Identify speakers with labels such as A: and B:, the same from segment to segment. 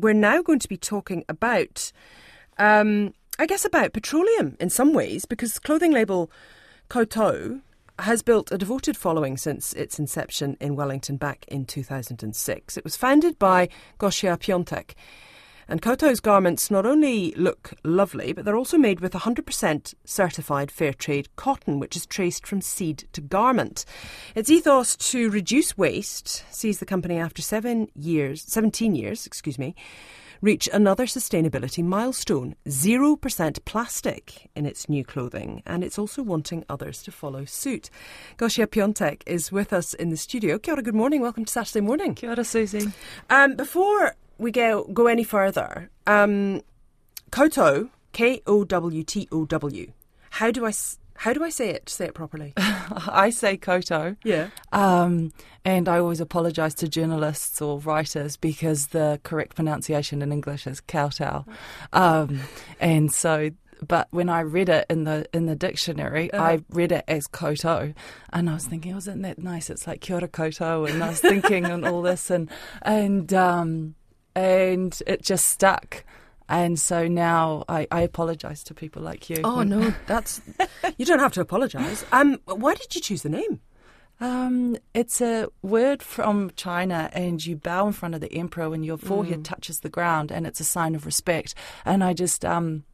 A: we're now going to be talking about, um, I guess, about petroleum in some ways, because clothing label Kowtow has built a devoted following since its inception in Wellington back in 2006. It was founded by Gosia Piatek. And Kowtow's garments not only look lovely, but they're also made with 100% certified fair trade cotton, which is traced from seed to garment. Its ethos to reduce waste sees the company after seven years, 17 years, excuse me, reach another sustainability milestone 0% plastic in its new clothing, and it's also wanting others to follow suit. Gosia Piatek is with us in the studio. Kia ora, good morning. Welcome to Saturday morning.
B: Kia ora, Susie.
A: Um, before we go, go any further, um, Kowtow, K O W T O W, how do I. How do I say it? Say it properly.
B: I say Koto.
A: Yeah.
B: Um, and I always apologise to journalists or writers because the correct pronunciation in English is kowtow. Um, and so, but when I read it in the in the dictionary,
A: Uh-huh.
B: I read it as Koto, and I was thinking, oh, isn't that nice? It's like Kia ora Koto, and I was thinking and all this, and and um, and it just stuck. And so now I, I apologise to people like you.
A: Oh no, that's you don't have to apologise. Um, why did you choose the name?
B: Um, it's a word from China, and you bow in front of the emperor when your forehead touches the ground, and it's a sign of respect. And I just, um,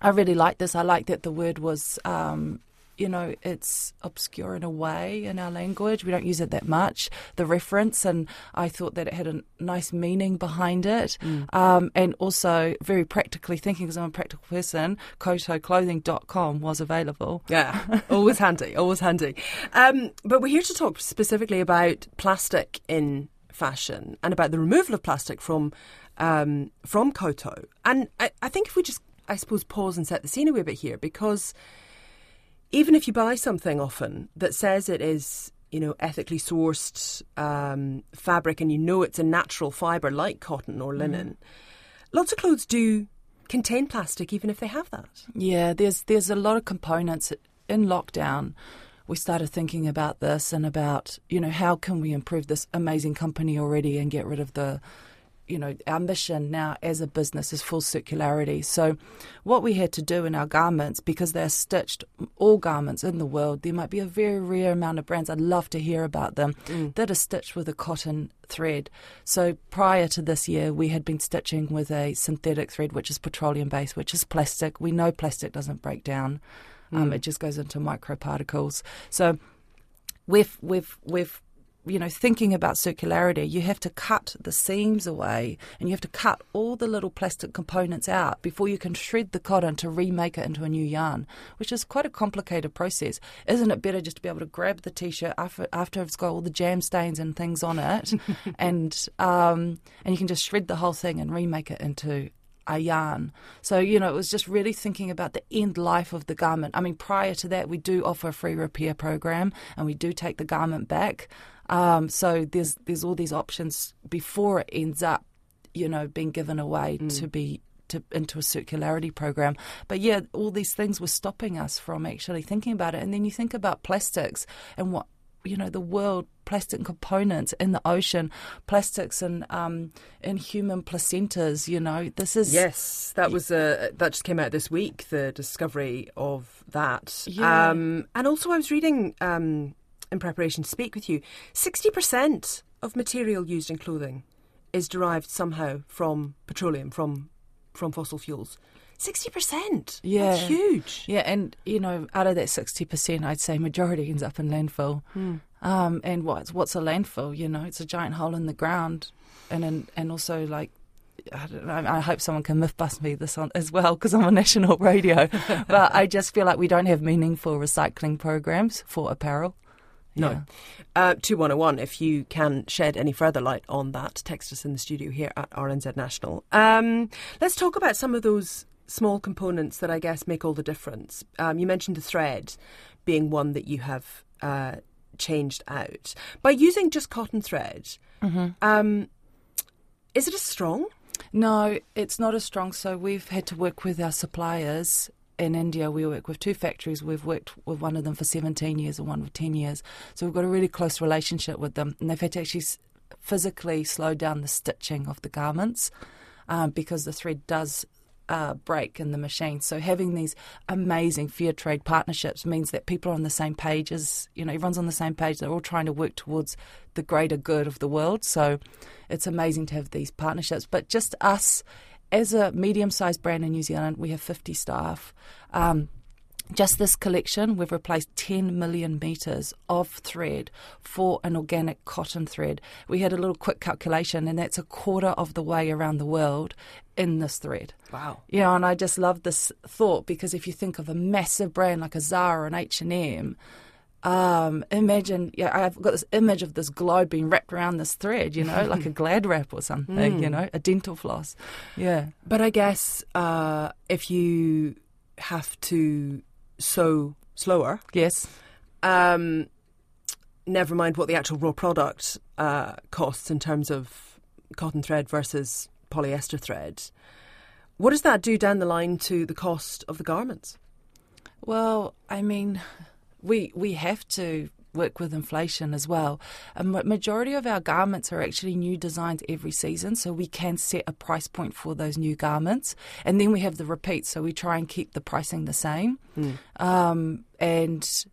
B: I really like this. I like that the word was, um, you know, it's obscure in a way in our language. We don't use it that much. The reference, and I thought that it had a nice meaning behind it, um, and also very practically thinking, because I'm a practical person. KowtowClothing.com was available.
A: Yeah, always handy, always handy. Um, but we're here to talk specifically about plastic in fashion and about the removal of plastic from um, from Kowtow. And I, I think if we just, I suppose, pause and set the scene a wee bit here, because even if you buy something often that says it is, you know, ethically sourced um, fabric and you know it's a natural fibre like cotton or linen, lots of clothes do contain plastic even if they have that.
B: Yeah, there's there's a lot of components in lockdown. We started thinking about this and about you know how can we improve this amazing company already and get rid of the you know our mission now as a business is full circularity. So what we had to do in our garments because they're stitched all garments in the world there might be a very rare amount of brands I'd love to hear about them that are stitched with a cotton thread. So prior to this year, we had been stitching with a synthetic thread, which is petroleum based, which is plastic. We know plastic doesn't break down; um, it just goes into microparticles. So we've we've we've you know thinking about circularity you have to cut the seams away and you have to cut all the little plastic components out before you can shred the cotton to remake it into a new yarn which is quite a complicated process. Isn't it better just to be able to grab the t-shirt after, after it's got all the jam stains and things on it and um, and you can just shred the whole thing and remake it into a yarn. So, you know, it was just really thinking about the end life of the garment. I mean, prior to that, we do offer a free repair program and we do take the garment back. Um, so there's there's all these options before it ends up, you know, being given away to be to, into a circularity program. But yeah, all these things were stopping us from actually thinking about it. And then you think about plastics and what you know the world plastic components in the ocean plastics and um in human placentas you know this is
A: Yes, that was uh, that just came out this week. The discovery of that,
B: Yeah.
A: um, and also I was reading um, in preparation to speak with you. Sixty percent of material used in clothing is derived somehow from petroleum, from from fossil fuels. Sixty percent.
B: Yeah.
A: that's huge.
B: Yeah, and you know, out of that sixty percent, I'd say majority ends up in landfill. Um, and what's what's a landfill? You know, it's a giant hole in the ground, and and, and also like. I, don't know, I hope someone can myth bust me this on as well because I'm on national radio. but I just feel like we don't have meaningful recycling programs for apparel.
A: No.
B: Yeah.
A: Uh, 2101, if you can shed any further light on that, text us in the studio here at RNZ National. Um, let's talk about some of those small components that I guess make all the difference. Um, you mentioned the thread being one that you have uh, changed out. By using just cotton thread, um, is it as strong?
B: No, it's not as strong. So we've had to work with our suppliers. In India, we work with two factories. We've worked with one of them for 17 years and one for 10 years. So we've got a really close relationship with them. And they've had to actually physically slow down the stitching of the garments um, because the thread does uh, break in the machine. So having these amazing fair trade partnerships means that people are on the same page as you know everyone's on the same page. They're all trying to work towards the greater good of the world. So it's amazing to have these partnerships. But just us as a medium-sized brand in New Zealand, we have 50 staff. Um, just this collection, we've replaced 10 million metres of thread for an organic cotton thread. We had a little quick calculation, and that's a quarter of the way around the world in this thread.
A: Wow.
B: You know, and I just love this thought because if you think of a massive brand like a Zara or an H&M, um, imagine, yeah, I've got this image of this globe being wrapped around this thread, you know, like a glad wrap or something, mm. you know, a dental floss. Yeah.
A: But I guess uh, if you have to sew slower.
B: Yes.
A: Um, never mind what the actual raw product uh, costs in terms of cotton thread versus polyester thread. What does that do down the line to the cost of the garments?
B: Well, I mean, we we have to work with inflation as well. A majority of our garments are actually new designs every season, so we can set a price point for those new garments. And then we have the repeats, so we try and keep the pricing the same. Mm. Um, and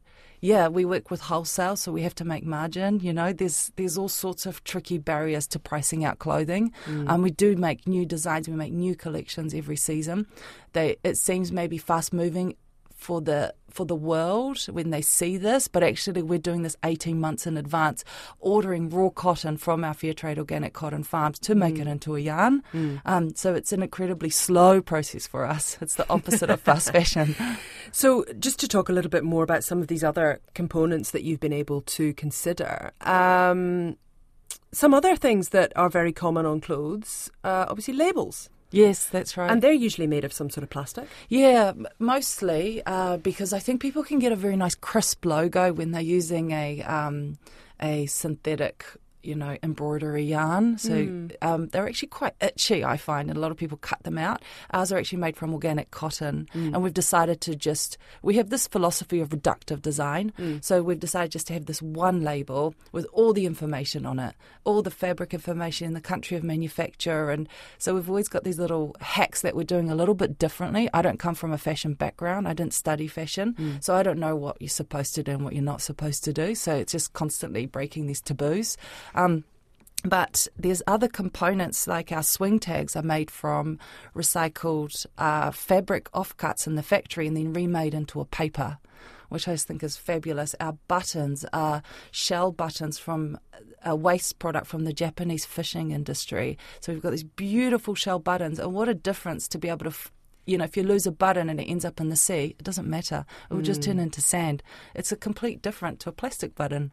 B: yeah, we work with wholesale, so we have to make margin. You know, there's there's all sorts of tricky barriers to pricing out clothing. Mm. Um, we do make new designs, we make new collections every season. They it seems maybe fast moving for the for the world when they see this, but actually we're doing this 18 months in advance, ordering raw cotton from our fair trade organic cotton farms to make mm. it into a yarn. Mm. Um, so it's an incredibly slow process for us. It's the opposite of fast fashion.
A: So just to talk a little bit more about some of these other components that you've been able to consider. Um, some other things that are very common on clothes, uh, obviously labels.
B: Yes, that's right.
A: And they're usually made of some sort of plastic?
B: Yeah, mostly uh, because I think people can get a very nice crisp logo when they're using a um, a synthetic you know, embroidery yarn. So mm. um, they're actually quite itchy, I find, and a lot of people cut them out. Ours are actually made from organic cotton, mm. and we've decided to just, we have this philosophy of reductive design. Mm. So we've decided just to have this one label with all the information on it, all the fabric information, in the country of manufacture. And so we've always got these little hacks that we're doing a little bit differently. I don't come from a fashion background, I didn't study fashion, mm. so I don't know what you're supposed to do and what you're not supposed to do. So it's just constantly breaking these taboos. Um, but there's other components like our swing tags are made from recycled uh, fabric offcuts in the factory and then remade into a paper, which I think is fabulous. Our buttons are shell buttons from a waste product from the Japanese fishing industry. So we've got these beautiful shell buttons, and what a difference to be able to f- you know, if you lose a button and it ends up in the sea, it doesn't matter. It will mm. just turn mm. into sand. It's a complete different to a plastic button.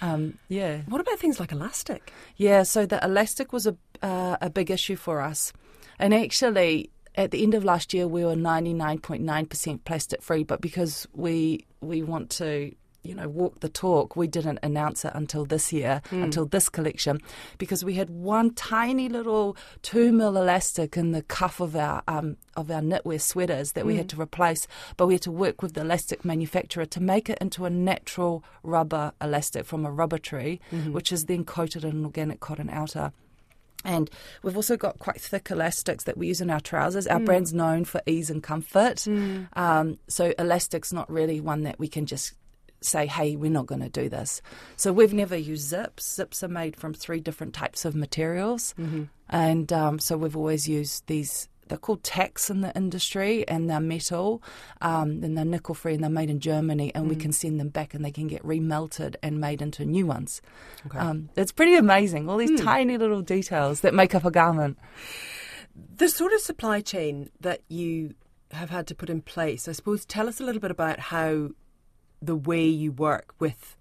B: Um, yeah.
A: What about things like elastic?
B: Yeah, so the elastic was a uh, a big issue for us, and actually. At the end of last year, we were 99.9% plastic free, but because we we want to you know, walk the talk. We didn't announce it until this year, mm. until this collection, because we had one tiny little two mil elastic in the cuff of our um, of our knitwear sweaters that mm. we had hmm. to replace. But we had to work with the elastic manufacturer to make it into a natural rubber elastic from a rubber tree, mm-hmm. which is then coated in an organic cotton outer. And we've also got quite thick elastics that we use in our trousers. Our mm. brand's known for ease and comfort. Mm. Um, so elastic's not really one that we can just say, hey, we're not going to do this. So we've never used zips. Zips are made from three different types of materials. Mm-hmm. And um, so we've always used these. They're called tacks in the industry, and they're metal, um, and they're nickel free, and they're made in Germany, and mm. we can send them back, and they can get remelted and made into new ones. Okay. Um, it's pretty amazing. All these mm. tiny little details that make up a garment.
A: The sort of supply chain that you have had to put in place, I suppose. Tell us a little bit about how the way you work with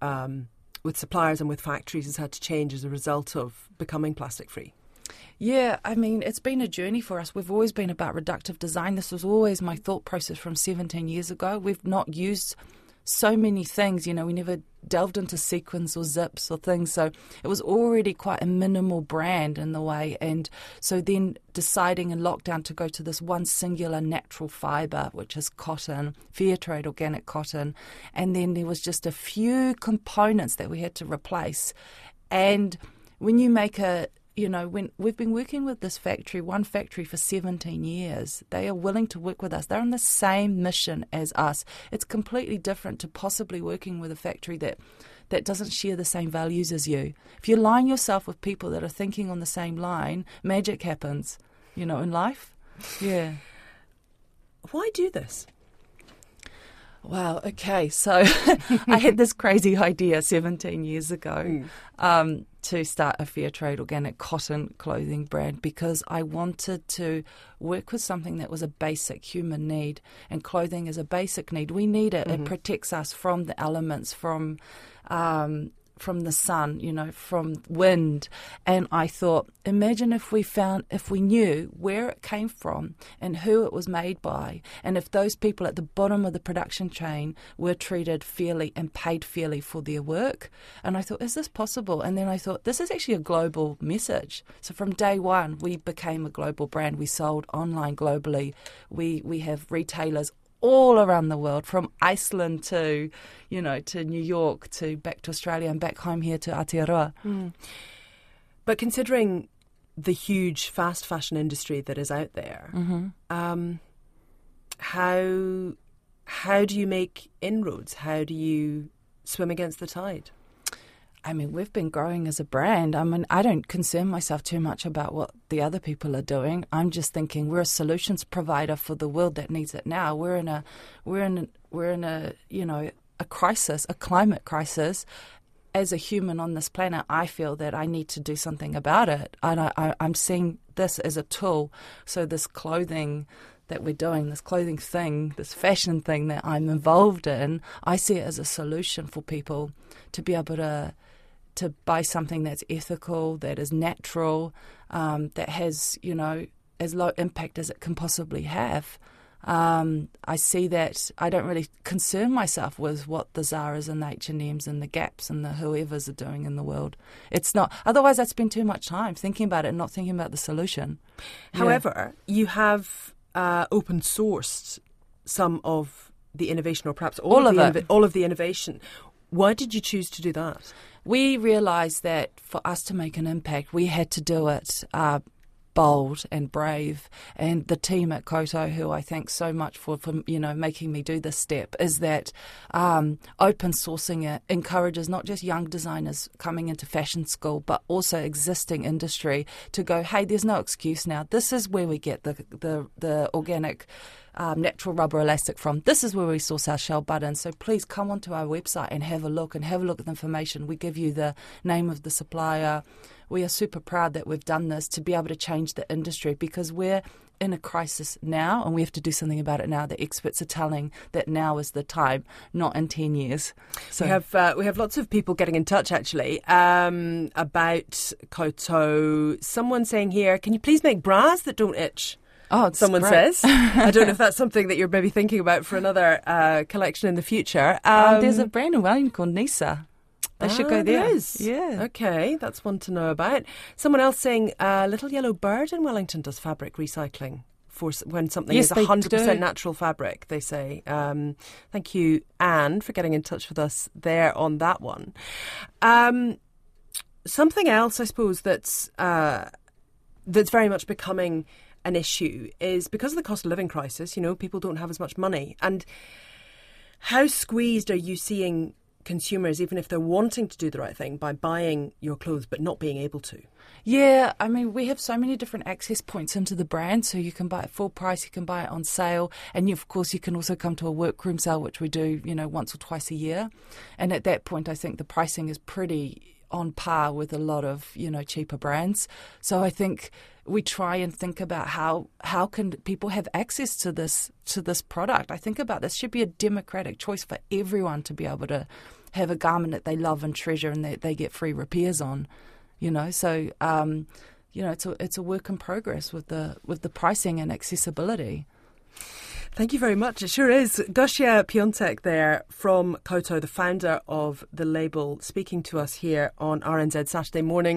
A: um, with suppliers and with factories has had to change as a result of becoming plastic free?
B: Yeah, I mean, it's been a journey for us. We've always been about reductive design. This was always my thought process from 17 years ago. We've not used so many things. You know, we never delved into sequins or zips or things. So it was already quite a minimal brand in the way. And so then deciding in lockdown to go to this one singular natural fibre, which is cotton, fair trade organic cotton. And then there was just a few components that we had to replace. And when you make a you know, when we've been working with this factory, one factory for 17 years, they are willing to work with us. They're on the same mission as us. It's completely different to possibly working with a factory that that doesn't share the same values as you. If you align yourself with people that are thinking on the same line, magic happens, you know, in life. Yeah.
A: Why do this?
B: Wow. Okay. So I had this crazy idea 17 years ago mm. um, to start a fair trade organic cotton clothing brand because I wanted to work with something that was a basic human need, and clothing is a basic need. We need it. Mm-hmm. It protects us from the elements, from um, from the sun, you know, from wind. And I thought, imagine if we found, if we knew where it came from and who it was made by, and if those people at the bottom of the production chain were treated fairly and paid fairly for their work. And I thought, is this possible? And then I thought, this is actually a global message. So from day one, we became a global brand. We sold online globally. We we have retailers all around the world, from Iceland to, you know, to New York to back to Australia and back home here to Aotearoa. Mm.
A: But considering the huge fast fashion industry that is out there, mm-hmm. um, how how do you make inroads? How do you swim against the tide?
B: I mean, we've been growing as a brand. I mean, I don't concern myself too much about what the other people are doing. I'm just thinking we're a solutions provider for the world that needs it now. We're in a, we're in, a, we're in a, you know, a crisis, a climate crisis. As a human on this planet, I feel that I need to do something about it, and I, I, I'm seeing this as a tool. So this clothing that we're doing, this clothing thing, this fashion thing that I'm involved in, I see it as a solution for people to be able to to buy something that's ethical, that is natural, um, that has, you know, as low impact as it can possibly have. Um, I see that I don't really concern myself with what the Zaras and the H&Ms and the Gaps and the whoever's are doing in the world. It's not. Otherwise, I'd spend too much time thinking about it and not thinking about the solution.
A: However, yeah. you have uh, open sourced some of the innovation, or perhaps all, all of, of it, all of the innovation. Why did you choose to do that?
B: We realised that for us to make an impact, we had to do it uh, bold and brave. And the team at Kowtow, who I thank so much for, for you know making me do this step, is that um, open sourcing it encourages not just young designers coming into fashion school, but also existing industry to go, hey, there's no excuse now. This is where we get the the, the organic um, natural rubber elastic from. This is where we source our shell buttons. So please come onto our website and have a look and have a look at the information. We give you the name of the supplier. We are super proud that we've done this to be able to change the industry because we're in a crisis now and we have to do something about it now. The experts are telling that now is the time, not in 10 years.
A: So we have, uh, we have lots of people getting in touch actually um, about Kowtow. Someone saying here, can you please make bras that don't itch?
B: Oh,
A: someone
B: great.
A: says. I don't know if that's something that you're maybe thinking about for another uh, collection in the future.
B: Um, um, there's a brand in Wellington called Nisa. They should go ah, there.
A: there is.
B: Yeah.
A: Okay, that's one to know about. Someone else saying uh, Little Yellow Bird in Wellington does fabric recycling for when something
B: yes,
A: is 100% natural fabric, they say. Um, thank you, Anne, for getting in touch with us there on that one. Um, something else, I suppose, that's uh, that's very much becoming an issue is because of the cost of living crisis, you know, people don't have as much money. And how squeezed are you seeing consumers, even if they're wanting to do the right thing, by buying your clothes but not being able to?
B: Yeah, I mean, we have so many different access points into the brand. So you can buy it full price, you can buy it on sale, and you, of course, you can also come to a workroom sale, which we do, you know, once or twice a year. And at that point, I think the pricing is pretty on par with a lot of you know cheaper brands. So I think we try and think about how how can people have access to this to this product. I think about this should be a democratic choice for everyone to be able to have a garment that they love and treasure and that they get free repairs on. You know, so um, you know it's a it's a work in progress with the with the pricing and accessibility.
A: Thank you very much. It sure is. Gosia Piatek there from Kowtow, the founder of the label, speaking to us here on RNZ Saturday morning.